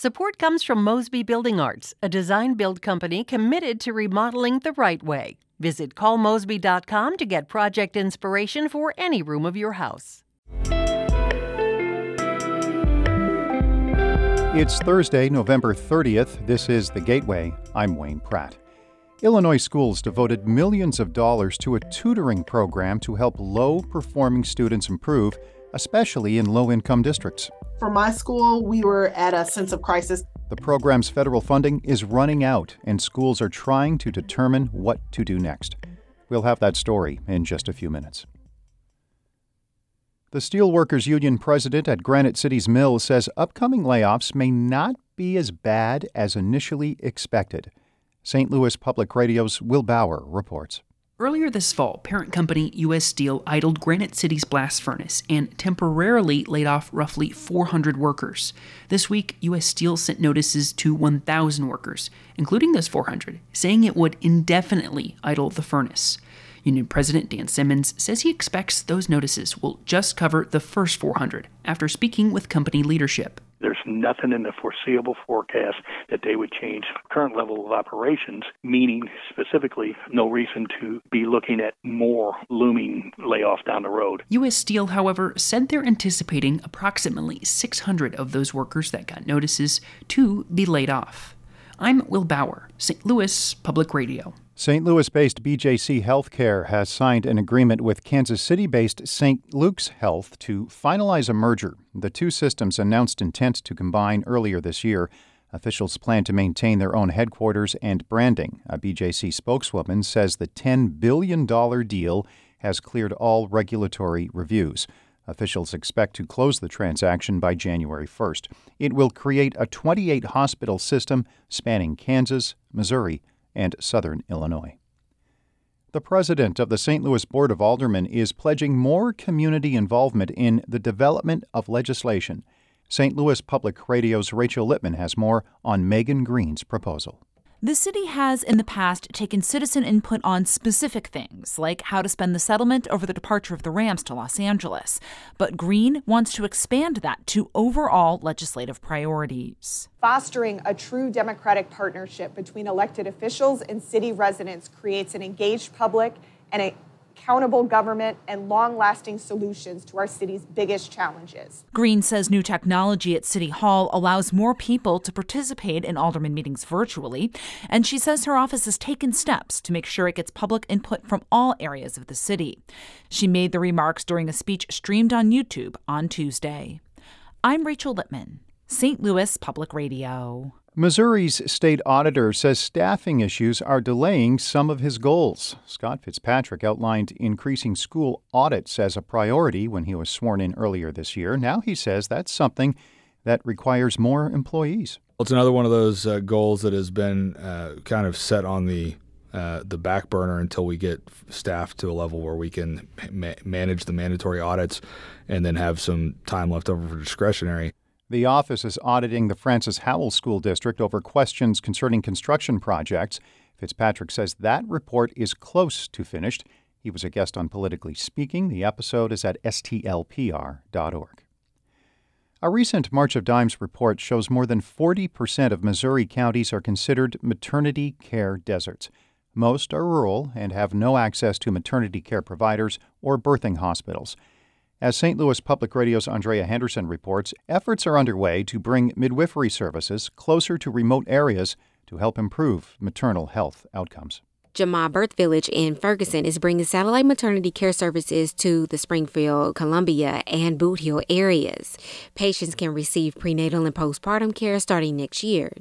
Support comes from Mosby Building Arts, a design build company committed to remodeling the right way. Visit callmosby.com to get project inspiration for any room of your house. It's Thursday, November 30th. This is The Gateway. I'm Wayne Pratt. Illinois schools devoted millions of dollars to a tutoring program to help low performing students improve, especially in low income districts. For my school, we were at a sense of crisis. The program's federal funding is running out, and schools are trying to determine what to do next. We'll have that story in just a few minutes. The Steelworkers Union president at Granite City's mill says upcoming layoffs may not be as bad as initially expected. St. Louis Public Radio's Will Bauer reports. Earlier this fall, parent company U.S. Steel idled Granite City's blast furnace and temporarily laid off roughly 400 workers. This week, U.S. Steel sent notices to 1,000 workers, including those 400, saying it would indefinitely idle the furnace. Union President Dan Simmons says he expects those notices will just cover the first 400 after speaking with company leadership. There's nothing in the foreseeable forecast that they would change current level of operations, meaning specifically no reason to be looking at more looming layoffs down the road. U.S. Steel, however, said they're anticipating approximately 600 of those workers that got notices to be laid off. I'm Will Bauer, St. Louis Public Radio. St. Louis based BJC Healthcare has signed an agreement with Kansas City based St. Luke's Health to finalize a merger. The two systems announced intent to combine earlier this year. Officials plan to maintain their own headquarters and branding. A BJC spokeswoman says the $10 billion deal has cleared all regulatory reviews. Officials expect to close the transaction by January 1st. It will create a 28 hospital system spanning Kansas, Missouri, and southern Illinois. The president of the St. Louis Board of Aldermen is pledging more community involvement in the development of legislation. St. Louis Public Radio's Rachel Lippman has more on Megan Green's proposal. The city has in the past taken citizen input on specific things, like how to spend the settlement over the departure of the Rams to Los Angeles. But Green wants to expand that to overall legislative priorities. Fostering a true democratic partnership between elected officials and city residents creates an engaged public and a accountable government, and long lasting solutions to our city's biggest challenges. Green says new technology at City Hall allows more people to participate in alderman meetings virtually, and she says her office has taken steps to make sure it gets public input from all areas of the city. She made the remarks during a speech streamed on YouTube on Tuesday. I'm Rachel Lippman, St. Louis Public Radio. Missouri's state auditor says staffing issues are delaying some of his goals. Scott Fitzpatrick outlined increasing school audits as a priority when he was sworn in earlier this year. Now he says that's something that requires more employees. Well, it's another one of those uh, goals that has been uh, kind of set on the uh, the back burner until we get staff to a level where we can ma- manage the mandatory audits and then have some time left over for discretionary. The office is auditing the Francis Howell School District over questions concerning construction projects. Fitzpatrick says that report is close to finished. He was a guest on Politically Speaking. The episode is at stlpr.org. A recent March of Dimes report shows more than 40% of Missouri counties are considered maternity care deserts. Most are rural and have no access to maternity care providers or birthing hospitals. As St. Louis Public Radio's Andrea Henderson reports, efforts are underway to bring midwifery services closer to remote areas to help improve maternal health outcomes. Jamaa Birth Village in Ferguson is bringing satellite maternity care services to the Springfield, Columbia, and Bootheel areas. Patients can receive prenatal and postpartum care starting next year.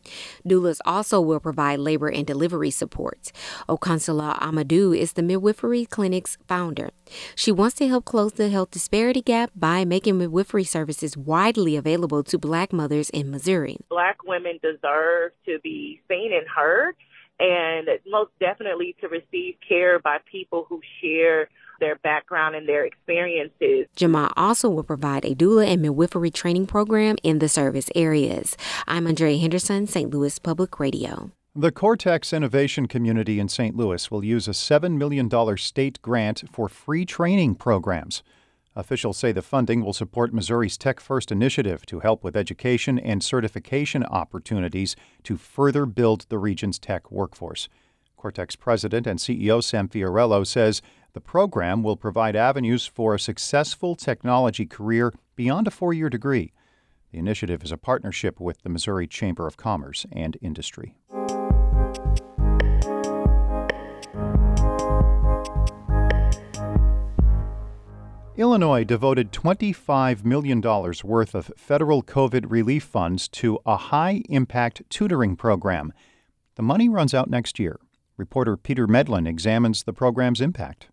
Doulas also will provide labor and delivery support. Okunsola Amadou is the midwifery clinic's founder. She wants to help close the health disparity gap by making midwifery services widely available to black mothers in Missouri. Black women deserve to be seen and heard and most definitely to receive care by people who share their background and their experiences. Jamaa also will provide a doula and midwifery training program in the service areas. I'm Andrea Henderson, St. Louis Public Radio. The Cortex Innovation Community in St. Louis will use a $7 million state grant for free training programs. Officials say the funding will support Missouri's Tech First initiative to help with education and certification opportunities to further build the region's tech workforce. Cortex president and CEO Sam Fiorello says the program will provide avenues for a successful technology career beyond a four year degree. The initiative is a partnership with the Missouri Chamber of Commerce and Industry. Illinois devoted $25 million worth of federal COVID relief funds to a high impact tutoring program. The money runs out next year. Reporter Peter Medlin examines the program's impact.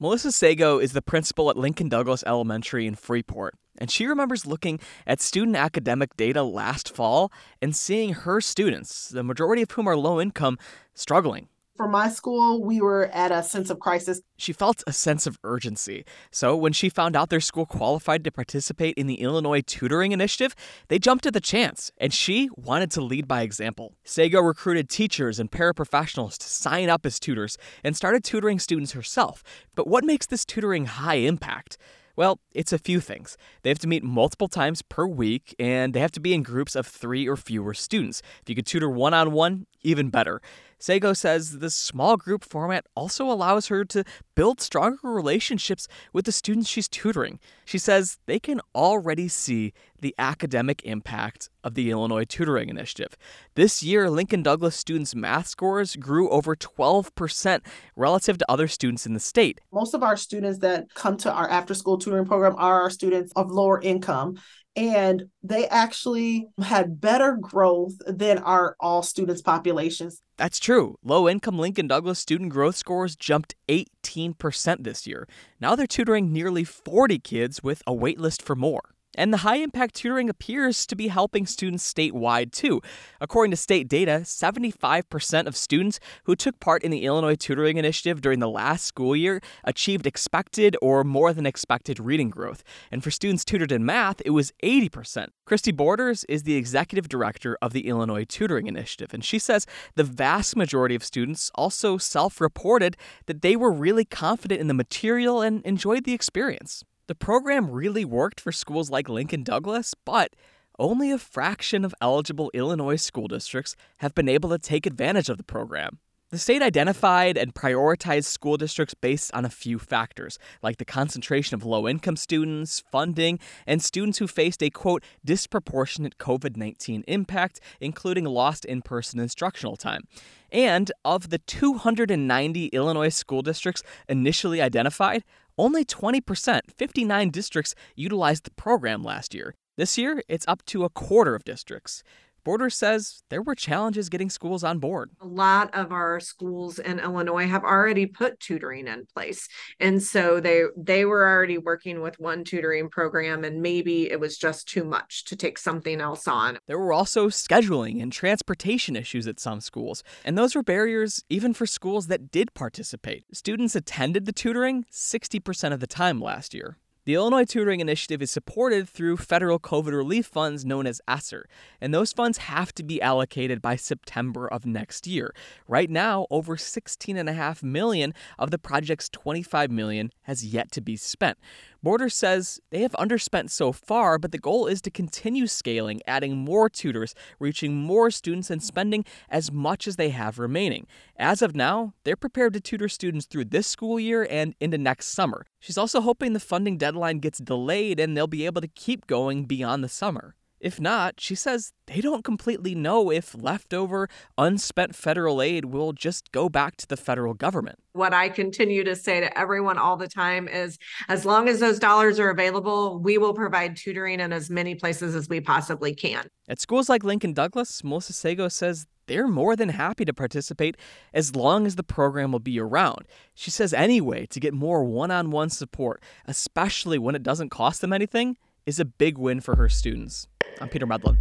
Melissa Sago is the principal at Lincoln Douglas Elementary in Freeport, and she remembers looking at student academic data last fall and seeing her students, the majority of whom are low income, struggling for my school, we were at a sense of crisis. She felt a sense of urgency. So when she found out their school qualified to participate in the Illinois Tutoring Initiative, they jumped at the chance, and she wanted to lead by example. Sago recruited teachers and paraprofessionals to sign up as tutors and started tutoring students herself. But what makes this tutoring high impact? Well, it's a few things. They have to meet multiple times per week, and they have to be in groups of three or fewer students. If you could tutor one on one, even better. Sago says the small group format also allows her to build stronger relationships with the students she's tutoring. She says they can already see the academic impact of the Illinois Tutoring Initiative. This year, Lincoln Douglas students' math scores grew over 12% relative to other students in the state. Most of our students that come to our after school tutoring program are our students of lower income and they actually had better growth than our all students populations. That's true. Low income Lincoln Douglas student growth scores jumped 18% this year. Now they're tutoring nearly 40 kids with a waitlist for more. And the high impact tutoring appears to be helping students statewide too. According to state data, 75% of students who took part in the Illinois Tutoring Initiative during the last school year achieved expected or more than expected reading growth. And for students tutored in math, it was 80%. Christy Borders is the executive director of the Illinois Tutoring Initiative, and she says the vast majority of students also self reported that they were really confident in the material and enjoyed the experience. The program really worked for schools like Lincoln Douglas, but only a fraction of eligible Illinois school districts have been able to take advantage of the program. The state identified and prioritized school districts based on a few factors, like the concentration of low income students, funding, and students who faced a quote, disproportionate COVID 19 impact, including lost in person instructional time. And of the 290 Illinois school districts initially identified, only 20%, 59 districts, utilized the program last year. This year, it's up to a quarter of districts. Borders says there were challenges getting schools on board. A lot of our schools in Illinois have already put tutoring in place. And so they they were already working with one tutoring program and maybe it was just too much to take something else on. There were also scheduling and transportation issues at some schools, and those were barriers even for schools that did participate. Students attended the tutoring 60% of the time last year. The Illinois Tutoring Initiative is supported through federal COVID relief funds known as ESSER, and those funds have to be allocated by September of next year. Right now, over 16.5 million of the project's 25 million has yet to be spent. Borders says they have underspent so far, but the goal is to continue scaling, adding more tutors, reaching more students, and spending as much as they have remaining. As of now, they're prepared to tutor students through this school year and into next summer. She's also hoping the funding deadline gets delayed and they'll be able to keep going beyond the summer. If not, she says they don't completely know if leftover, unspent federal aid will just go back to the federal government. What I continue to say to everyone all the time is as long as those dollars are available, we will provide tutoring in as many places as we possibly can. At schools like Lincoln Douglas, Melissa Sago says they're more than happy to participate as long as the program will be around. She says, anyway, to get more one on one support, especially when it doesn't cost them anything, is a big win for her students. I'm Peter Medlin.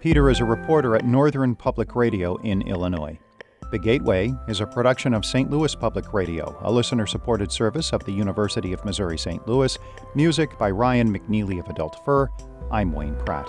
Peter is a reporter at Northern Public Radio in Illinois. The Gateway is a production of St. Louis Public Radio, a listener supported service of the University of Missouri St. Louis. Music by Ryan McNeely of Adult Fur. I'm Wayne Pratt.